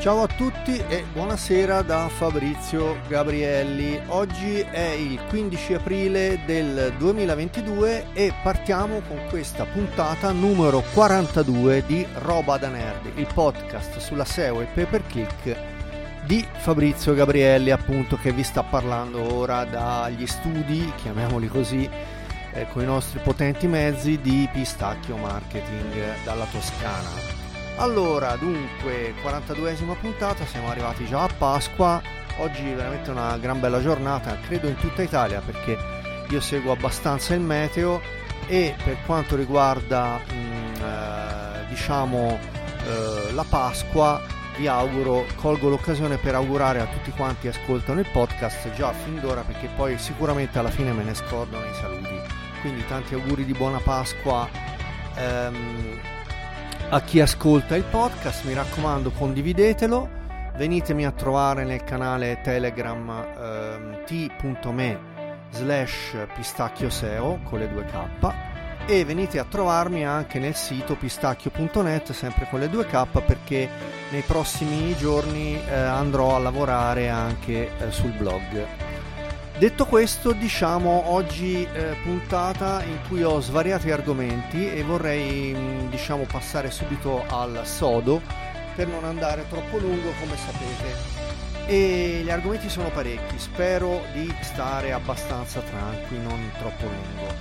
Ciao a tutti e buonasera da Fabrizio Gabrielli. Oggi è il 15 aprile del 2022 e partiamo con questa puntata numero 42 di Roba da Nerd, il podcast sulla SEO e pay per click di Fabrizio Gabrielli, appunto, che vi sta parlando ora dagli studi, chiamiamoli così, eh, con i nostri potenti mezzi di Pistacchio Marketing dalla Toscana. Allora, dunque, 42esima puntata, siamo arrivati già a Pasqua. Oggi veramente una gran bella giornata, credo in tutta Italia perché io seguo abbastanza il meteo e per quanto riguarda mh, mm, eh, diciamo eh, la Pasqua vi auguro, colgo l'occasione per augurare a tutti quanti che ascoltano il podcast già fin d'ora perché poi sicuramente alla fine me ne scordano i saluti. Quindi tanti auguri di buona Pasqua. Ehm, a chi ascolta il podcast, mi raccomando condividetelo, venitemi a trovare nel canale Telegram ehm, t.me slash pistacchioseo con le due K. E venite a trovarmi anche nel sito pistacchio.net sempre con le due K perché nei prossimi giorni eh, andrò a lavorare anche eh, sul blog Detto questo, diciamo oggi eh, puntata in cui ho svariati argomenti e vorrei mm, diciamo passare subito al sodo per non andare troppo lungo come sapete. E gli argomenti sono parecchi, spero di stare abbastanza tranqui, non troppo lungo.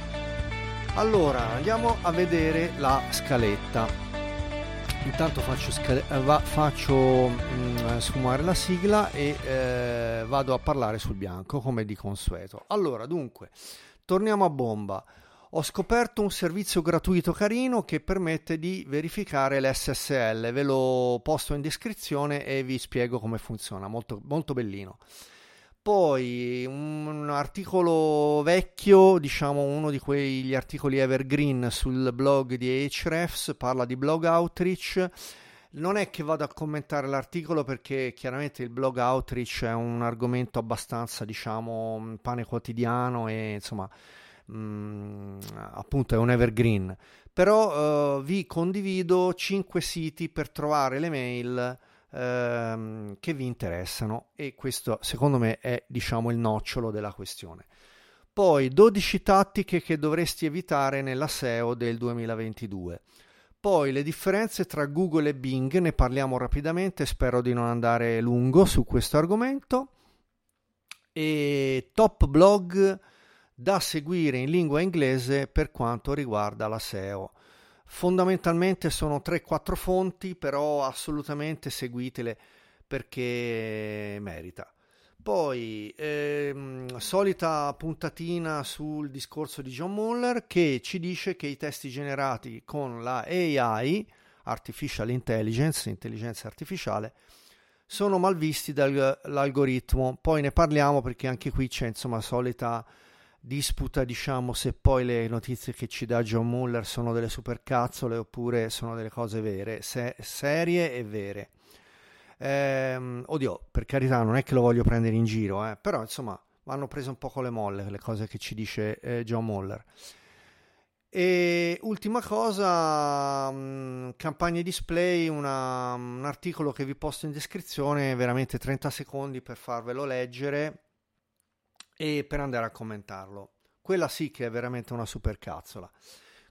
Allora, andiamo a vedere la scaletta intanto faccio, eh, faccio mh, mm, sfumare la sigla e eh, vado a parlare sul bianco come di consueto. Allora, dunque, torniamo a bomba. Ho scoperto un servizio gratuito carino che permette di verificare l'SSL. Ve lo posto in descrizione e vi spiego come funziona. Molto, molto bellino. Poi un articolo vecchio, diciamo uno di quegli articoli evergreen sul blog di Ahrefs, parla di blog outreach. Non è che vado a commentare l'articolo perché chiaramente il blog outreach è un argomento abbastanza, diciamo, pane quotidiano e insomma, mh, mm, appunto è un evergreen. Però uh, vi condivido 5 siti per trovare le mail ehm, che vi interessano e questo secondo me è diciamo il nocciolo della questione. Poi 12 tattiche che dovresti evitare nella SEO del 2022. Poi le differenze tra Google e Bing, ne parliamo rapidamente, spero di non andare lungo su questo argomento. E top blog da seguire in lingua inglese per quanto riguarda la SEO. Fondamentalmente sono 3-4 fonti, però assolutamente seguitele perché merita. Poi, ehm, solita puntatina sul discorso di John Muller che ci dice che i testi generati con la AI, Artificial Intelligence, intelligenza artificiale, sono mal visti dall'algoritmo. Poi ne parliamo perché anche qui c'è insomma solita disputa diciamo se poi le notizie che ci dà John Muller sono delle supercazzole oppure sono delle cose vere, se- serie e vere. Ehm, oddio, per carità, non è che lo voglio prendere in giro, eh, però insomma vanno prese un po' con le molle le cose che ci dice eh, John Muller. E ultima cosa, mh, mm, campagne display, una, un articolo che vi posto in descrizione, veramente 30 secondi per farvelo leggere e per andare a commentarlo. Quella sì che è veramente una supercazzola.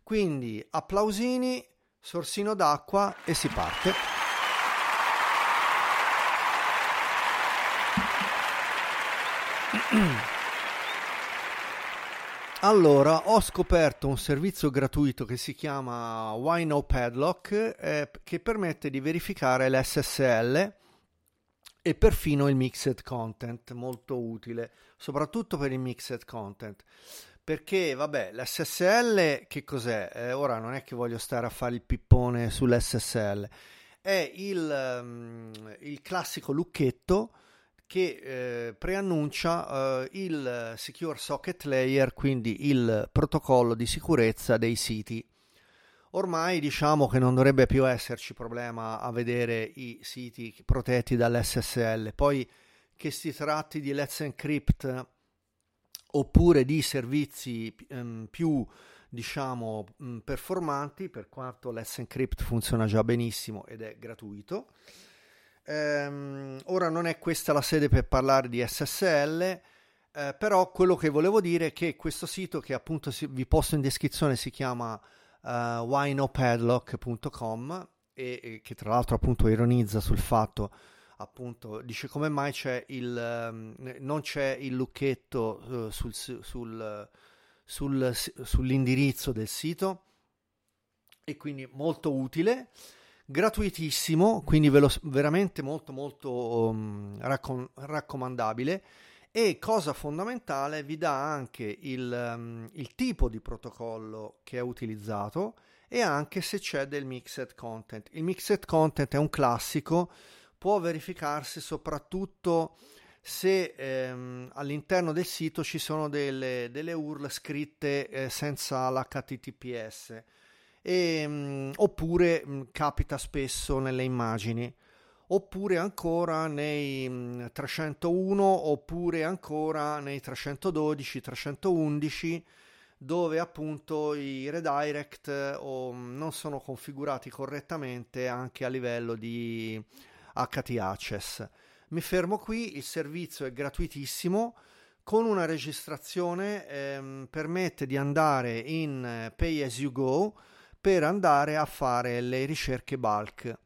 Quindi applausini, sorsino d'acqua e si parte. Allora, ho scoperto un servizio gratuito che si chiama Why No Padlock eh, che permette di verificare l'SSL e perfino il mixed content, molto utile, soprattutto per il mixed content. Perché, vabbè, l'SSL che cos'è? Eh, ora non è che voglio stare a fare il pippone sull'SSL, è il, um, il classico lucchetto che eh, preannuncia eh, il Secure Socket Layer, quindi il protocollo di sicurezza dei siti ormai diciamo che non dovrebbe più esserci problema a vedere i siti protetti dall'SSL. Poi che si tratti di Let's Encrypt oppure di servizi um, più diciamo um, performanti, per quanto Let's Encrypt funziona già benissimo ed è gratuito. Ehm, ora non è questa la sede per parlare di SSL, eh, però quello che volevo dire è che questo sito che appunto si, vi posto in descrizione si chiama winopadlock.com e, e, che tra l'altro appunto ironizza sul fatto appunto dice come mai c'è il um, non c'è il lucchetto uh, sul, sul, sul, sull'indirizzo del sito e quindi molto utile gratuitissimo quindi ve veramente molto molto um, raccom- raccomandabile e cosa fondamentale vi dà anche il, um, il tipo di protocollo che è utilizzato e anche se c'è del mixed content. Il mixed content è un classico, può verificarsi soprattutto se ehm, all'interno del sito ci sono delle, delle URL scritte eh, senza l'HTTPS e, mh, mm, oppure mh, mm, capita spesso nelle immagini oppure ancora nei 301 oppure ancora nei 312 311 dove appunto i redirect oh, non sono configurati correttamente anche a livello di HT access. Mi fermo qui il servizio è gratuitissimo. Con una registrazione ehm, permette di andare in pay as you go per andare a fare le ricerche bulk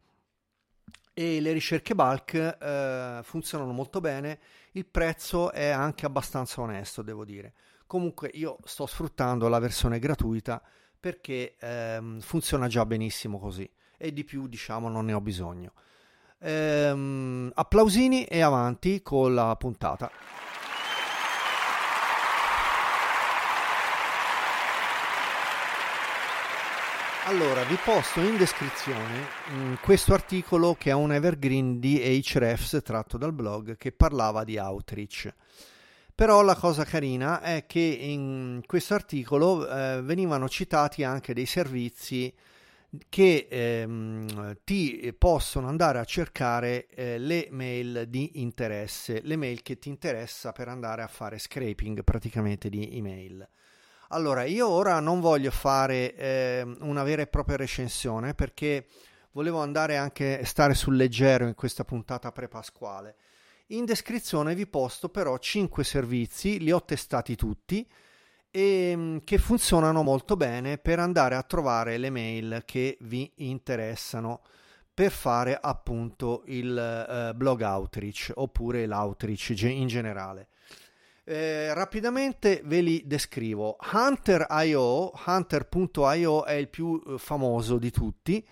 e le ricerche bulk eh, funzionano molto bene, il prezzo è anche abbastanza onesto, devo dire. Comunque io sto sfruttando la versione gratuita perché ehm, funziona già benissimo così e di più diciamo non ne ho bisogno. Ehm, applausini e avanti con la puntata. Allora, vi posto in descrizione mh, mm, questo articolo che è un evergreen di Hrefs tratto dal blog che parlava di outreach. Però la cosa carina è che in questo articolo eh, venivano citati anche dei servizi che ehm, ti possono andare a cercare eh, le mail di interesse, le mail che ti interessa per andare a fare scraping praticamente di email. Allora, io ora non voglio fare eh, una vera e propria recensione perché volevo andare anche stare sul leggero in questa puntata pre-pasquale. In descrizione vi posto però 5 servizi, li ho testati tutti e mm, che funzionano molto bene per andare a trovare le mail che vi interessano per fare appunto il eh, blog outreach oppure l'outreach in generale. Eh, rapidamente ve li descrivo. Hunter.io, Hunter.io è il più eh, famoso di tutti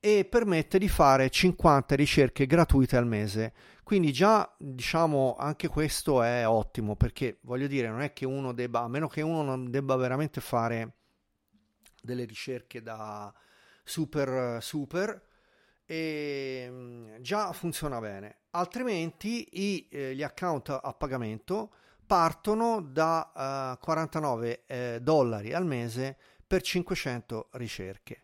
e permette di fare 50 ricerche gratuite al mese. Quindi già diciamo anche questo è ottimo perché voglio dire non è che uno debba, a meno che uno non debba veramente fare delle ricerche da super super e mm, già funziona bene. Altrimenti i, eh, gli account a pagamento partono da uh, 49 eh, dollari al mese per 500 ricerche.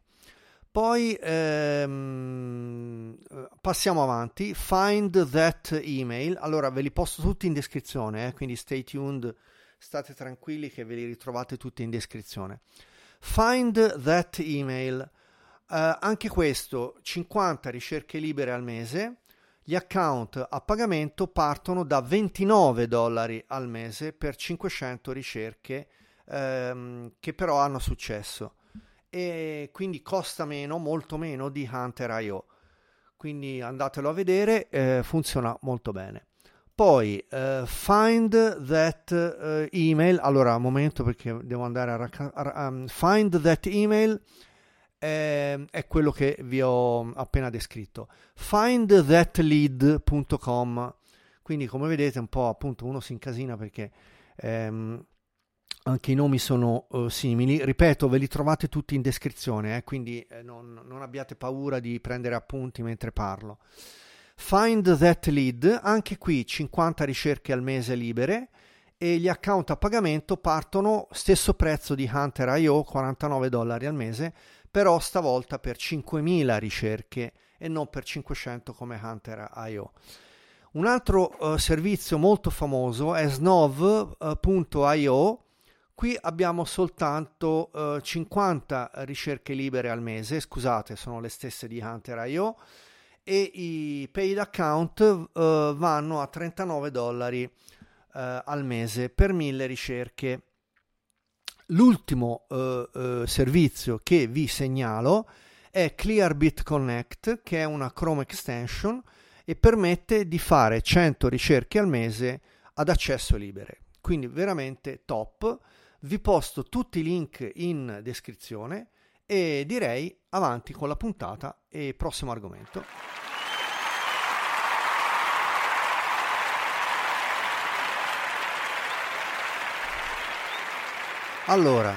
Poi ehm, passiamo avanti. Find that email. Allora ve li posto tutti in descrizione, eh, quindi stay tuned, state tranquilli che ve li ritrovate tutti in descrizione. Find that email. Uh, anche questo 50 ricerche libere al mese gli account a pagamento partono da 29 dollari al mese per 500 ricerche ehm, che però hanno successo e quindi costa meno, molto meno di Hunter.io. Quindi andatelo a vedere, eh, funziona molto bene. Poi uh, find that uh, email. Allora, un momento perché devo andare a, racca- a um, find that email è, è quello che vi ho appena descritto. Findthatlead.com quindi come vedete un po' appunto uno si incasina perché ehm, anche i nomi sono uh, simili. Ripeto, ve li trovate tutti in descrizione, eh, quindi eh, non, non, abbiate paura di prendere appunti mentre parlo. Find That Lead, anche qui 50 ricerche al mese libere e gli account a pagamento partono stesso prezzo di Hunter.io, 49 dollari al mese, però stavolta per 5.000 ricerche e non per 500 come Hunter.io. Un altro uh, servizio molto famoso è snov.io. Qui abbiamo soltanto eh, 50 ricerche libere al mese, scusate, sono le stesse di Hunter.io e i paid account uh, vanno a 39 dollari uh, al mese per mille ricerche. L'ultimo uh, servizio che vi segnalo è Clearbit Connect, che è una Chrome extension e permette di fare 100 ricerche al mese ad accesso libero. Quindi veramente top. Vi posto tutti i link in descrizione e direi avanti con la puntata e prossimo argomento. Allora,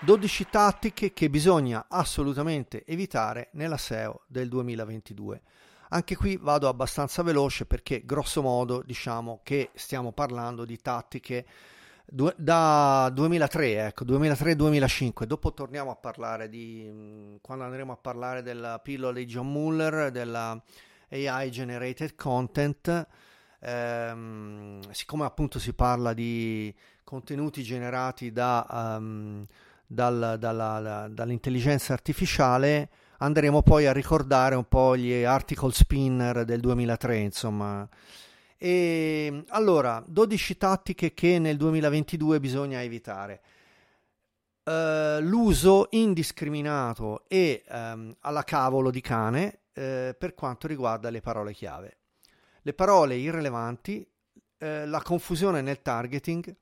12 tattiche che bisogna assolutamente evitare nella SEO del 2022. Anche qui vado abbastanza veloce perché grosso modo diciamo che stiamo parlando di tattiche da 2003, ecco, 2003-2005. Dopo torniamo a parlare di quando andremo a parlare della pillola di John Muller, della AI generated content. Ehm, siccome appunto si parla di contenuti generati da, um, dal, dalla, dall'intelligenza artificiale, andremo poi a ricordare un po' gli article spinner del 2003, insomma. E allora, 12 tattiche che nel 2022 bisogna evitare. Uh, l'uso indiscriminato e um, alla cavolo di cane uh, per quanto riguarda le parole chiave. Le parole irrilevanti, uh, la confusione nel targeting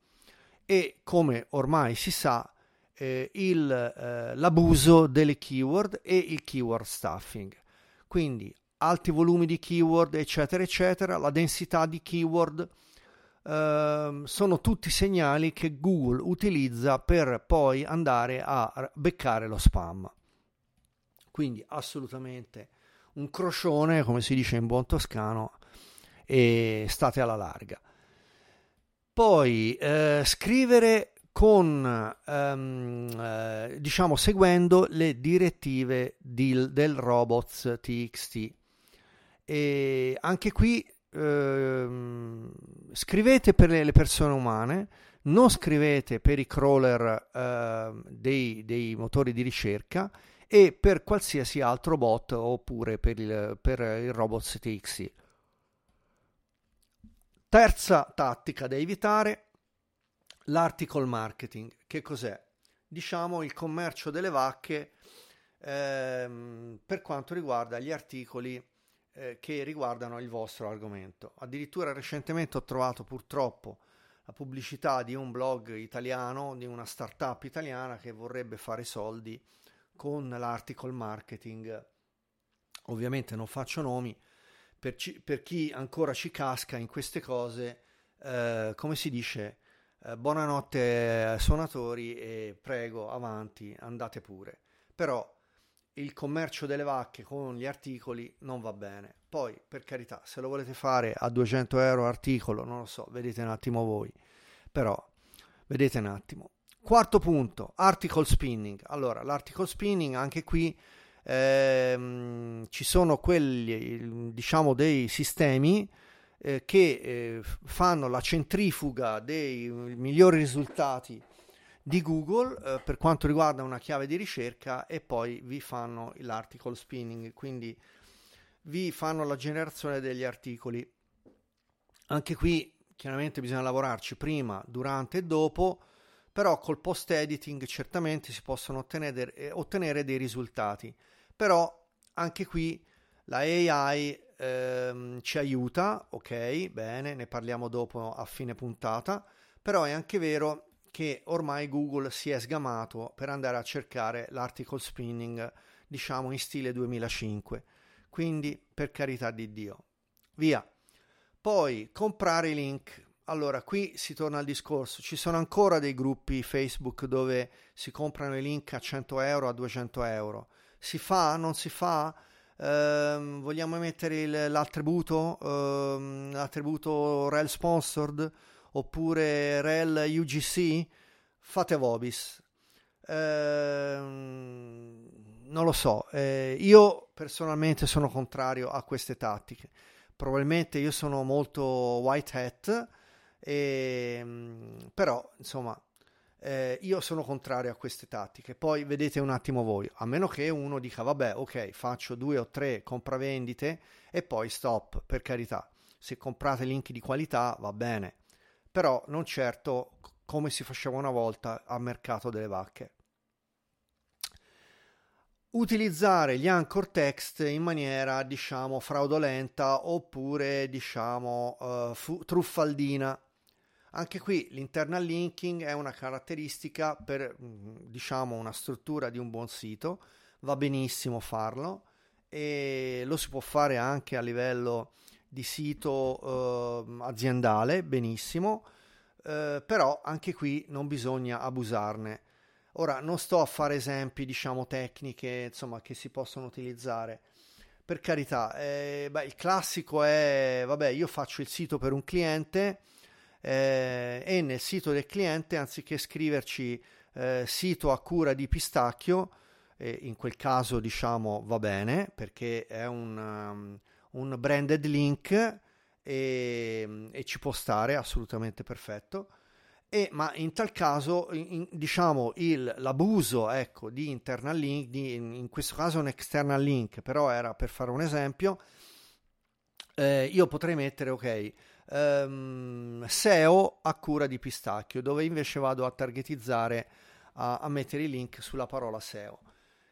e, come ormai si sa, eh, il, eh, l'abuso delle keyword e il keyword stuffing. Quindi alti volumi di keyword, eccetera, eccetera, la densità di keyword eh, sono tutti segnali che Google utilizza per poi andare a beccare lo spam. Quindi assolutamente un crocione, come si dice in buon toscano, e state alla larga. Poi eh, scrivere con um, eh, diciamo seguendo le direttive di, del robots TXT e anche qui eh, scrivete per le, le, persone umane non scrivete per i crawler eh, dei, dei, motori di ricerca e per qualsiasi altro bot oppure per il, per il robots TXT terza tattica da evitare L'article marketing, che cos'è? Diciamo il commercio delle vacche ehm, per quanto riguarda gli articoli eh, che riguardano il vostro argomento. Addirittura recentemente ho trovato purtroppo la pubblicità di un blog italiano, di una startup italiana che vorrebbe fare soldi con l'article marketing. Ovviamente non faccio nomi, per, ci, per chi ancora ci casca in queste cose, eh, come si dice, eh, buonanotte suonatori e prego avanti, andate pure. Però il commercio delle vacche con gli articoli non va bene. Poi, per carità, se lo volete fare a 200 euro articolo, non lo so, vedete un attimo voi. Però, vedete un attimo. Quarto punto, article spinning. Allora, l'article spinning anche qui ehm, ci sono quelli, diciamo, dei sistemi eh, che eh, fanno la centrifuga dei migliori risultati di Google eh, per quanto riguarda una chiave di ricerca e poi vi fanno l'article spinning, quindi vi fanno la generazione degli articoli. Anche qui chiaramente bisogna lavorarci prima, durante e dopo, però col post editing certamente si possono ottenere, eh, ottenere dei risultati. Però anche qui la AI ehm, ci aiuta, ok, bene, ne parliamo dopo a fine puntata, però è anche vero che ormai Google si è sgamato per andare a cercare l'article spinning, diciamo in stile 2005. Quindi, per carità di Dio, via. Poi comprare i link. Allora, qui si torna al discorso. Ci sono ancora dei gruppi Facebook dove si comprano i link a 100 euro, a 200 euro. Si fa? Non si fa? Uh, vogliamo mettere il, l'attributo, uh, l'attributo rel sponsored oppure rel UGC? Fate vobis. Uh, non lo so, eh, io personalmente sono contrario a queste tattiche. Probabilmente io sono molto white hat, e, ehm, però insomma Eh, io sono contrario a queste tattiche, poi vedete un attimo voi, a meno che uno dica vabbè ok faccio due o tre compravendite e poi stop, per carità, se comprate link di qualità va bene, però non certo come si faceva una volta al mercato delle vacche. Utilizzare gli anchor text in maniera diciamo fraudolenta oppure diciamo uh, fu- truffaldina anche qui l'internal linking è una caratteristica per mm, diciamo una struttura di un buon sito, va benissimo farlo e lo si può fare anche a livello di sito eh, aziendale, benissimo, eh, però anche qui non bisogna abusarne. Ora non sto a fare esempi, diciamo, tecniche, insomma, che si possono utilizzare. Per carità, eh, beh, il classico è, vabbè, io faccio il sito per un cliente, eh, e nel sito del cliente anziché scriverci eh, sito a cura di pistacchio, eh, in quel caso diciamo va bene perché è un, um, un branded link e, e, ci può stare assolutamente perfetto. E, ma in tal caso, in, diciamo, il, l'abuso ecco, di internal link, di, in, questo caso un external link, però era per fare un esempio, eh, io potrei mettere, ok, um, SEO a cura di Pistacchio, dove invece vado a targetizzare, a, a mettere i link sulla parola SEO.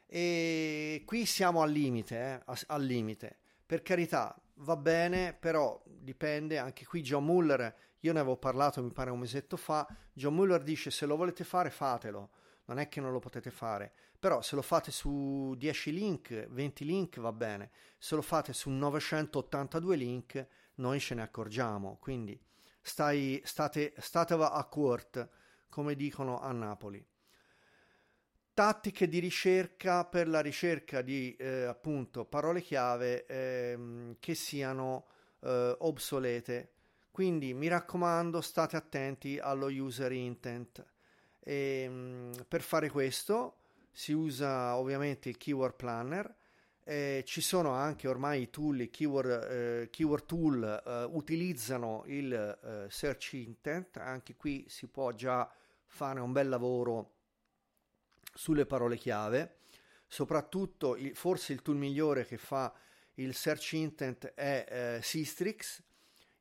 E qui siamo al limite, eh, al limite. Per carità, va bene, però dipende, anche qui John Muller, io ne avevo parlato mi pare un mesetto fa, John Muller dice se lo volete fare fatelo, non è che non lo potete fare, però se lo fate su 10 link, 20 link va bene, se lo fate su 982 link noi ce ne accorgiamo, quindi stai, state, stateva a court, come dicono a Napoli. Tattiche di ricerca per la ricerca di eh, appunto parole chiave eh, che siano eh, obsolete. Quindi mi raccomando, state attenti allo user intent. E, ehm, per fare questo si usa ovviamente il keyword planner eh, ci sono anche ormai i tool, keyword, eh, keyword tool eh, utilizzano il eh, search intent, anche qui si può già fare un bel lavoro sulle parole chiave, soprattutto il, forse il tool migliore che fa il search intent è eh, Systrix,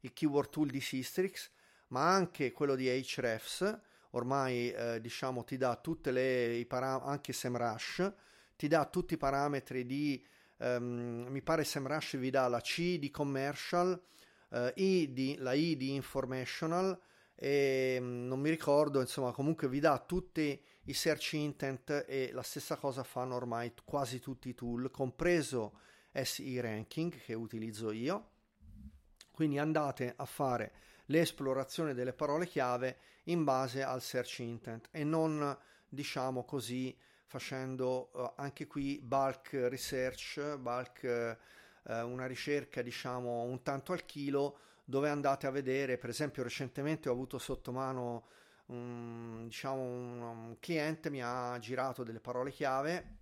il keyword tool di Systrix, ma anche quello di Hrefs, ormai eh, diciamo ti dà tutte le i parametri, anche SEMrush, ti dà tutti i parametri di, um, mi pare SEMrush vi dà la C di commercial, uh, I di, la I di informational e um, non mi ricordo, insomma comunque vi dà tutti i search intent e la stessa cosa fanno ormai quasi tutti i tool, compreso SI ranking che utilizzo io. Quindi andate a fare l'esplorazione delle parole chiave in base al search intent e non diciamo così facendo uh, anche qui bulk research, bulk uh, una ricerca diciamo un tanto al chilo dove andate a vedere, per esempio recentemente ho avuto sotto mano un, diciamo un, un cliente mi ha girato delle parole chiave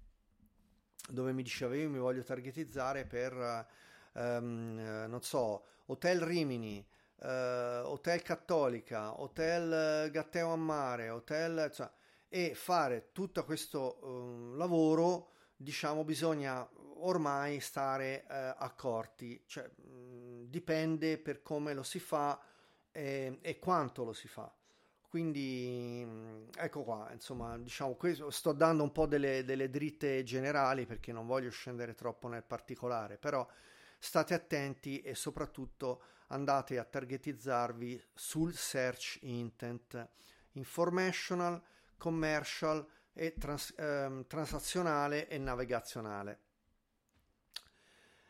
dove mi diceva io mi voglio targetizzare per um, non so, Hotel Rimini, uh, Hotel Cattolica, Hotel Gatteo a Mare, Hotel... Cioè, e fare tutto questo um, lavoro diciamo bisogna ormai stare uh, accorti. Cioè mh, dipende per come lo si fa e, e quanto lo si fa. Quindi ecco qua insomma diciamo sto dando un po' delle, delle dritte generali perché non voglio scendere troppo nel particolare però state attenti e soprattutto andate a targetizzarvi sul search intent. Informational commercial e trans, ehm, transazionale e navigazionale.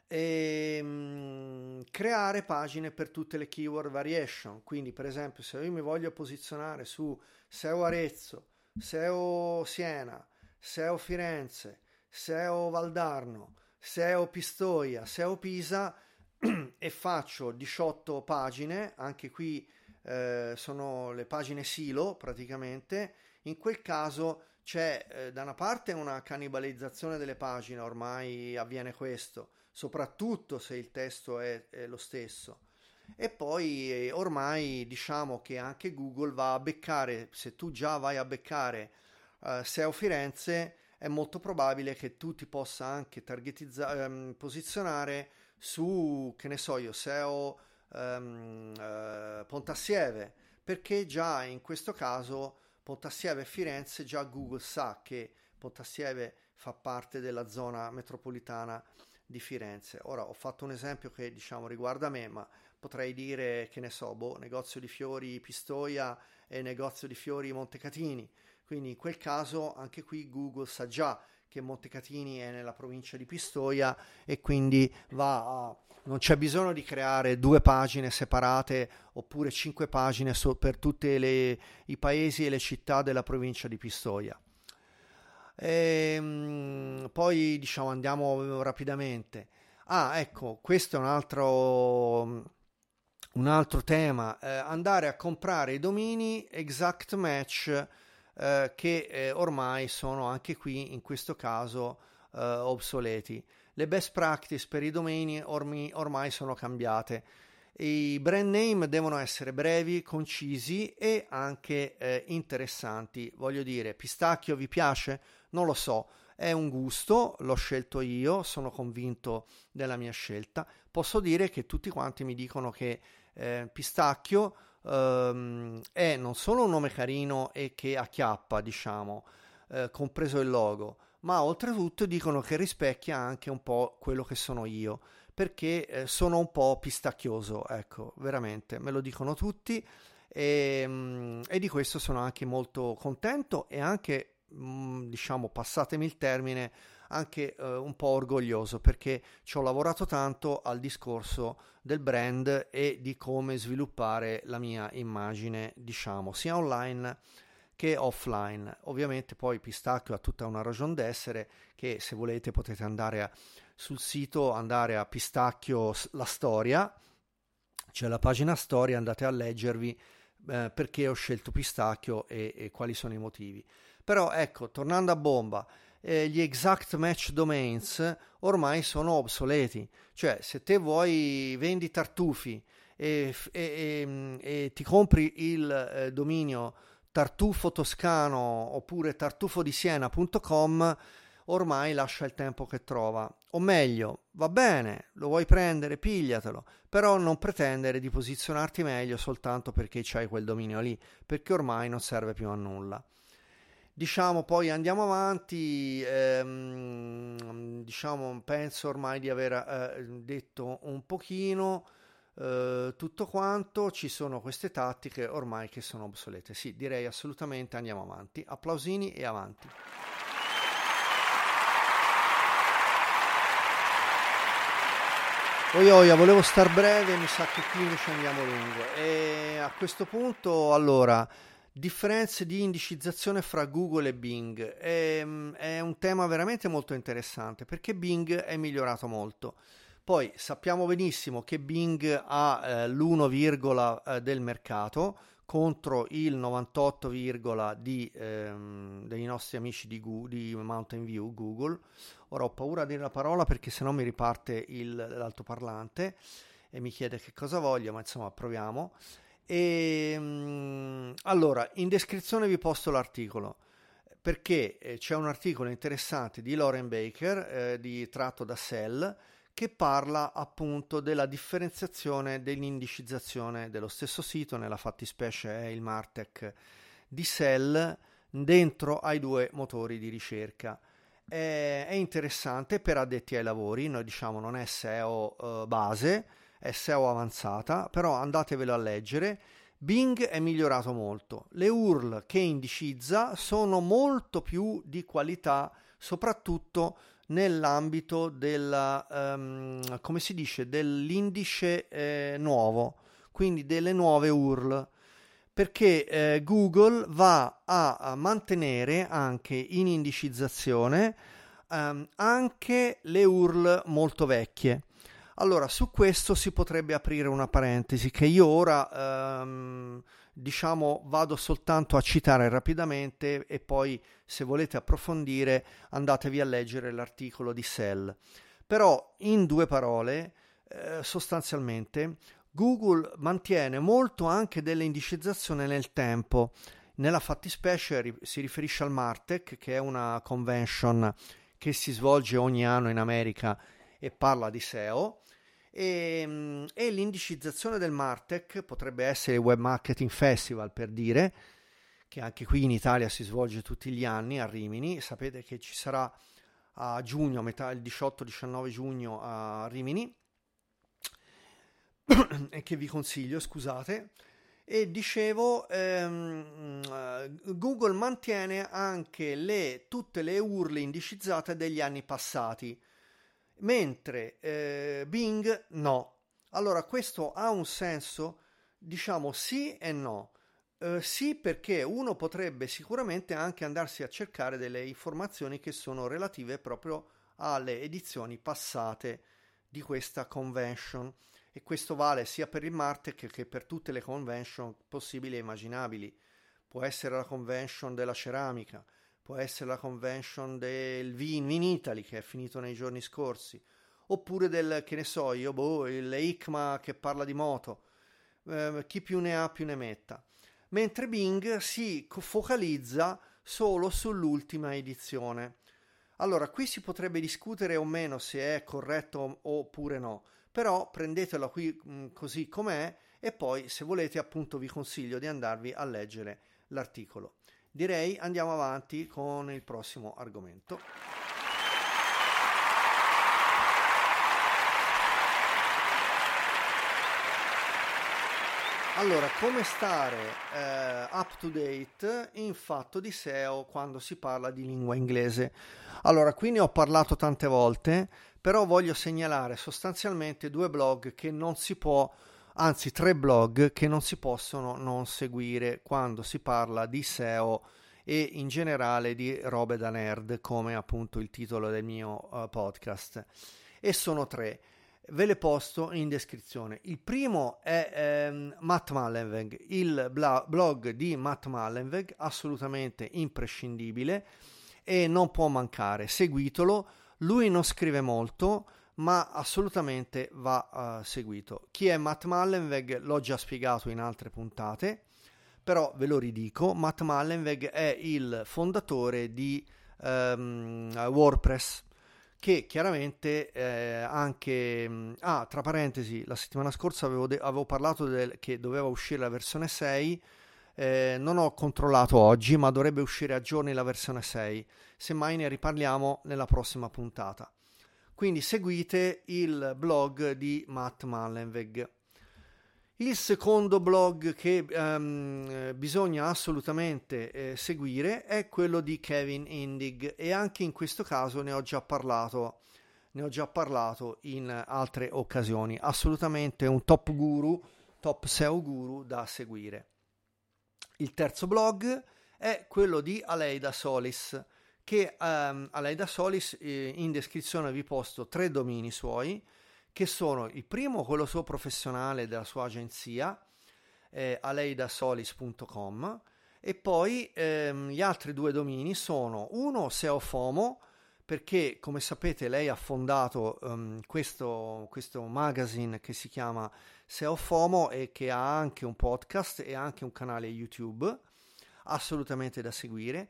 E, mh, creare pagine per tutte le keyword variation. Quindi, per esempio, se io mi voglio posizionare su SEO Arezzo, SEO Siena, SEO Firenze, SEO Valdarno, SEO Pistoia, SEO Pisa e faccio 18 pagine, anche qui eh, sono le pagine silo praticamente in quel caso c'è eh, da una parte una cannibalizzazione delle pagine, ormai avviene questo, soprattutto se il testo è, è lo stesso. e poi eh, ormai diciamo che anche Google va a beccare, se tu già vai a beccare uh, SEO Firenze, è molto probabile che tu ti possa anche targetizzare, um, posizionare su, che ne so io, SEO um, uh, Pontassieve, perché già in questo caso Pontassieve e Firenze già Google sa che Pontassieve fa parte della zona metropolitana di Firenze. Ora ho fatto un esempio che diciamo riguarda me, ma potrei dire che ne so, boh, negozio di fiori Pistoia e negozio di fiori Montecatini. Quindi in quel caso anche qui Google sa già che Montecatini è nella provincia di Pistoia e quindi va a, non c'è bisogno di creare due pagine separate oppure cinque pagine so, per tutti i paesi e le città della provincia di Pistoia. E, ehm, poi diciamo andiamo rapidamente. Ah, ecco, questo è un altro un altro tema, eh, andare a comprare i domini exact match eh, che eh, ormai sono anche qui in questo caso eh, obsoleti. Le best practice per i domini ormi, ormai sono cambiate. I brand name devono essere brevi, concisi e anche eh, interessanti. Voglio dire, pistacchio vi piace? Non lo so, è un gusto, l'ho scelto io, sono convinto della mia scelta. Posso dire che tutti quanti mi dicono che eh, Pistacchio ehm, è non solo un nome carino e che acchiappa, diciamo, eh, compreso il logo, ma oltretutto dicono che rispecchia anche un po' quello che sono io, perché eh, sono un po' pistacchioso, ecco, veramente, me lo dicono tutti e, mm, e di questo sono anche molto contento e anche, mm, diciamo, passatemi il termine, anche eh, un po' orgoglioso perché ci ho lavorato tanto al discorso del brand e di come sviluppare la mia immagine, diciamo, sia online che offline. Ovviamente poi Pistacchio ha tutta una ragione d'essere che se volete potete andare a, sul sito, andare a Pistacchio la storia, c'è la pagina storia, andate a leggervi eh, perché ho scelto Pistacchio e, e quali sono i motivi. Però ecco, tornando a bomba, eh, gli exact match domains ormai sono obsoleti. Cioè, se te vuoi vendi tartufi e, e, e, e ti compri il eh, dominio tartufo toscano oppure tartufodisiena.com ormai lascia il tempo che trova. O meglio, va bene, lo vuoi prendere, pigliatelo, però non pretendere di posizionarti meglio soltanto perché c'hai quel dominio lì, perché ormai non serve più a nulla. Diciamo poi andiamo avanti, ehm, diciamo, penso ormai di aver eh, detto un pochino eh, tutto quanto, ci sono queste tattiche ormai che sono obsolete. Sì, direi assolutamente andiamo avanti. Applausini e avanti. Oi oia, volevo star breve, mi sa che qui invece andiamo lungo. E a questo punto, allora, differenze di indicizzazione fra Google e Bing è, è, un tema veramente molto interessante perché Bing è migliorato molto. Poi sappiamo benissimo che Bing ha eh, l'1, eh, del mercato contro il 98, di, ehm, dei nostri amici di, Google, di, Mountain View Google. Ora ho paura di dire la parola perché sennò mi riparte il, l'altoparlante e mi chiede che cosa voglio, ma insomma proviamo. E, ehm, allora, in descrizione vi posto l'articolo perché eh, c'è un articolo interessante di Lauren Baker, eh, di, tratto da Cell, che parla appunto della differenziazione dell'indicizzazione dello stesso sito, nella fattispecie è il Martech di Cell, dentro ai due motori di ricerca. È, è interessante per addetti ai lavori, noi diciamo non è SEO eh, base, è SEO avanzata, però andatevelo a leggere. Bing è migliorato molto. Le URL che indicizza sono molto più di qualità, soprattutto nell'ambito della, um, come si dice, dell'indice eh, nuovo, quindi delle nuove URL, perché eh, Google va a, mantenere anche in indicizzazione um, anche le URL molto vecchie. Allora, su questo si potrebbe aprire una parentesi che io ora, ehm, diciamo, vado soltanto a citare rapidamente e poi, se volete approfondire, andatevi a leggere l'articolo di Cell. Però, in due parole, eh, sostanzialmente, Google mantiene molto anche dell'indicizzazione nel tempo. Nella fattispecie si riferisce al Martech, che è una convention che si svolge ogni anno in America e parla di SEO. E, mm, e l'indicizzazione del Martech potrebbe essere il Web Marketing Festival per dire, che anche qui in Italia si svolge tutti gli anni a Rimini. Sapete che ci sarà a giugno, metà il 18-19 giugno a Rimini, e che vi consiglio, scusate. E dicevo, ehm, Google mantiene anche le, tutte le URL indicizzate degli anni passati, mentre eh, Bing no. Allora, questo ha un senso, diciamo sì e no. Uh, sì, perché uno potrebbe sicuramente anche andarsi a cercare delle informazioni che sono relative proprio alle edizioni passate di questa convention e questo vale sia per il Martech che per tutte le convention possibili e immaginabili. Può essere la convention della ceramica, può essere la convention del Vin, Vin Italy che è finito nei giorni scorsi, oppure del, che ne so io, boh, il ICMA che parla di moto, eh, chi più ne ha più ne metta mentre Bing si focalizza solo sull'ultima edizione. Allora, qui si potrebbe discutere o meno se è corretto oppure no, però prendetelo qui così com'è e poi se volete appunto vi consiglio di andarvi a leggere l'articolo. Direi andiamo avanti con il prossimo argomento. Allora, come stare eh, up to date in fatto di SEO quando si parla di lingua inglese? Allora, qui ne ho parlato tante volte, però voglio segnalare sostanzialmente due blog che non si può, anzi tre blog che non si possono non seguire quando si parla di SEO e in generale di robe da nerd, come appunto il titolo del mio uh, podcast. E sono tre ve le posto in descrizione. Il primo è ehm, Matt Mullenweg, il bla- blog di Matt Mullenweg, assolutamente imprescindibile e non può mancare. Seguitelo, lui non scrive molto, ma assolutamente va uh, seguito. Chi è Matt Mullenweg l'ho già spiegato in altre puntate, però ve lo ridico, Matt Mullenweg è il fondatore di um, WordPress che chiaramente eh, anche ah tra parentesi la settimana scorsa avevo, de- avevo parlato del, che doveva uscire la versione 6 eh, non ho controllato oggi ma dovrebbe uscire a giorni la versione 6 semmai ne riparliamo nella prossima puntata quindi seguite il blog di Matt Mullenweg il secondo blog che um, bisogna assolutamente eh, seguire è quello di Kevin Indig e anche in questo caso ne ho già parlato, ne ho già parlato in altre occasioni. Assolutamente un top guru, top SEO guru da seguire. Il terzo blog è quello di Aleida Solis che um, Aleida Solis eh, in descrizione vi posto tre domini suoi che sono il primo, quello suo professionale della sua agenzia, eh, aleidasolis.com, e poi ehm, gli altri due domini sono uno SEOFOMO, perché come sapete lei ha fondato um, questo, questo, magazine che si chiama SEOFOMO e che ha anche un podcast e anche un canale YouTube, assolutamente da seguire,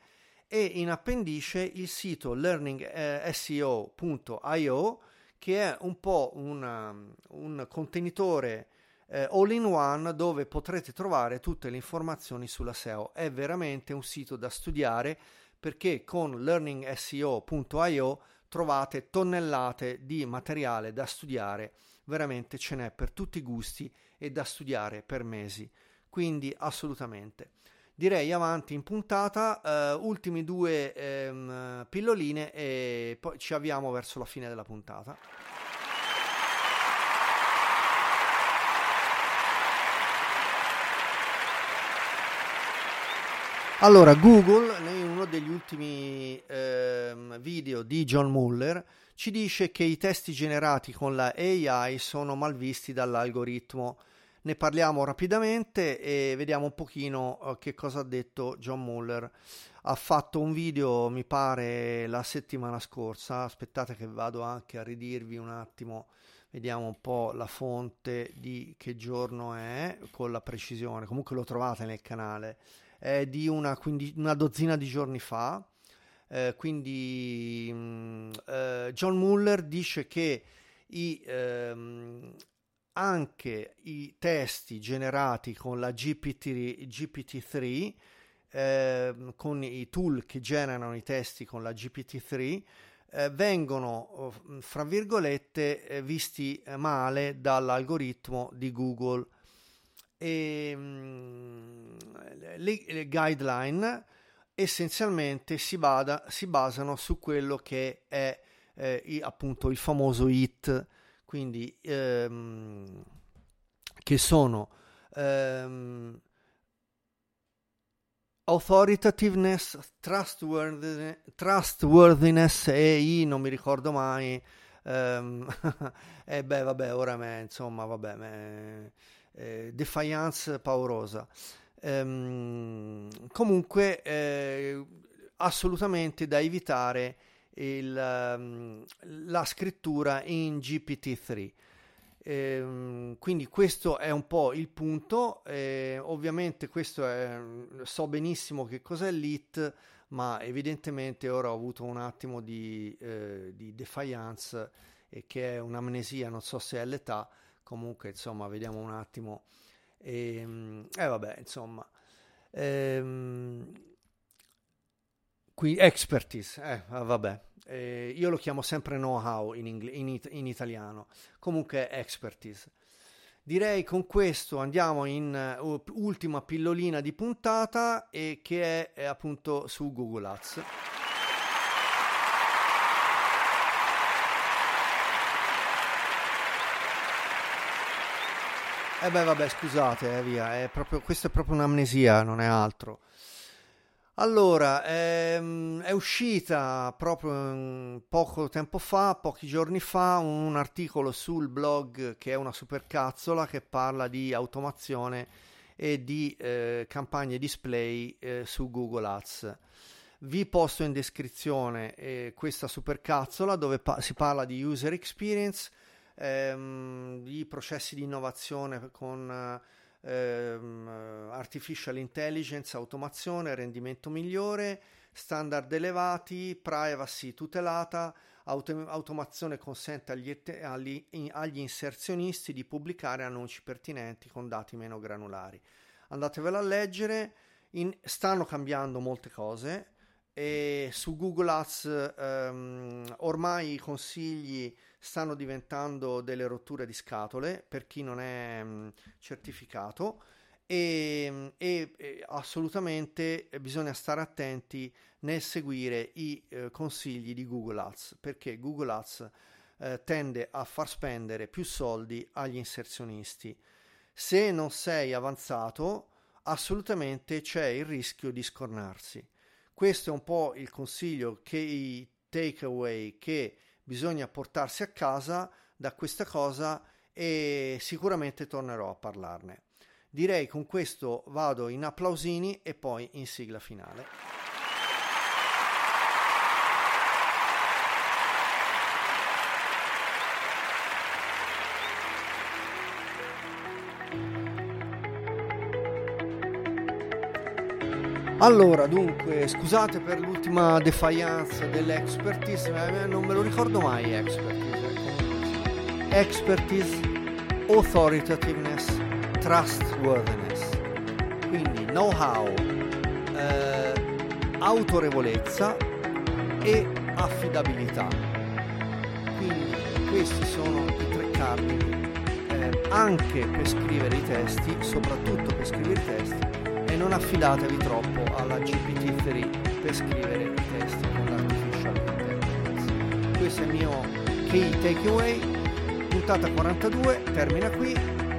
e in appendice il sito learningseo.io che è un po' una, un contenitore eh, all-in-one dove potrete trovare tutte le informazioni sulla SEO. È veramente un sito da studiare perché con learningseo.io trovate tonnellate di materiale da studiare, veramente ce n'è per tutti i gusti e da studiare per mesi. Quindi assolutamente direi avanti in puntata, eh, ultimi due ehm, pilloline e poi ci avviamo verso la fine della puntata. Allora, Google, in uno degli ultimi ehm, video di John Muller, ci dice che i testi generati con la AI sono malvisti dall'algoritmo ne parliamo rapidamente e vediamo un pochino uh, che cosa ha detto John Muller. Ha fatto un video, mi pare, la settimana scorsa. Aspettate che vado anche a ridirvi un attimo vediamo un po' la fonte di che giorno è con la precisione, comunque lo trovate nel canale, è di una, quindi, una dozzina di giorni fa. Eh, quindi mh, mm, eh, John Muller dice che i, ehm, anche i testi generati con la GPT, GPT-3, eh, con i tool che generano i testi con la GPT-3, eh, vengono, oh, fra virgolette, eh, visti eh, male dall'algoritmo di Google. E, mh, mm, le, le, guideline essenzialmente si, bada, si, basano su quello che è eh, appunto il famoso HIT, quindi ehm, che sono ehm, Authoritativeness, trustworthiness, trustworthiness e I non mi ricordo mai. Um, e beh, vabbè, ora me, insomma, vabbè, me, eh, defiance paurosa. Um, comunque, eh, assolutamente da evitare il, um, la scrittura in GPT-3. Ehm, quindi questo è un po' il punto. Eh, ovviamente questo è, so benissimo che cos'è l'IT, ma evidentemente ora ho avuto un attimo di, eh, di defiance e che è un'amnesia, non so se è l'età, comunque insomma vediamo un attimo. E ehm, eh, vabbè, insomma. Ehm, qui expertise, eh, vabbè, eh, io lo chiamo sempre know-how in, ingl- in, it- in italiano, comunque expertise. Direi con questo andiamo in uh, ultima pillolina di puntata e che è, è appunto su Google Ads. E eh beh, vabbè, scusate, eh, via, è proprio, questa è proprio un'amnesia, non è altro. Allora, ehm, è uscita proprio poco tempo fa, pochi giorni fa, un articolo sul blog che è una supercazzola che parla di automazione e di eh, campagne display eh, su Google Ads. Vi posto in descrizione eh, questa supercazzola dove pa- si parla di user experience, ehm, di processi di innovazione con ehm, artificial intelligence, automazione, rendimento migliore, standard elevati, privacy tutelata, auto- automazione consente agli, agli, agli inserzionisti di pubblicare annunci pertinenti con dati meno granulari. Andatevelo a leggere, in, stanno cambiando molte cose e su Google Ads ehm, ormai i consigli stanno diventando delle rotture di scatole per chi non è mh, mm, certificato e, e, e, assolutamente bisogna stare attenti nel seguire i eh, consigli di Google Ads perché Google Ads eh, tende a far spendere più soldi agli inserzionisti. Se non sei avanzato, assolutamente c'è il rischio di scornarsi. Questo è un po' il consiglio che i takeaway che bisogna portarsi a casa da questa cosa e sicuramente tornerò a parlarne. Direi con questo vado in applausini e poi in sigla finale. Allora, dunque, scusate per l'ultima defiance dell'expertise, ma non me lo ricordo mai expertise. Expertise, authoritativeness, trustworthiness. Quindi know-how, eh, autorevolezza e affidabilità. Quindi questi sono i tre cardini eh, anche per scrivere i testi, soprattutto per scrivere i testi non affidatevi troppo alla GPT-3 per scrivere i testi con l'artificial intelligence. Questo è il mio key takeaway, puntata 42, termina qui,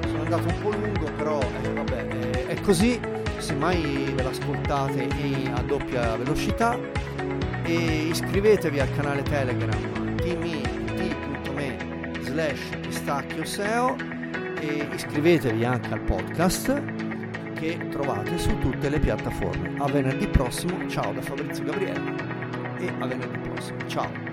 sono andato un po' lungo però eh, vabbè, è, è così, semmai ve l'ascoltate a doppia velocità e iscrivetevi al canale Telegram tme slash pistacchio SEO e iscrivetevi anche al podcast che trovate su tutte le piattaforme. A venerdì prossimo, ciao da Fabrizio Gabriele e a venerdì prossimo, ciao.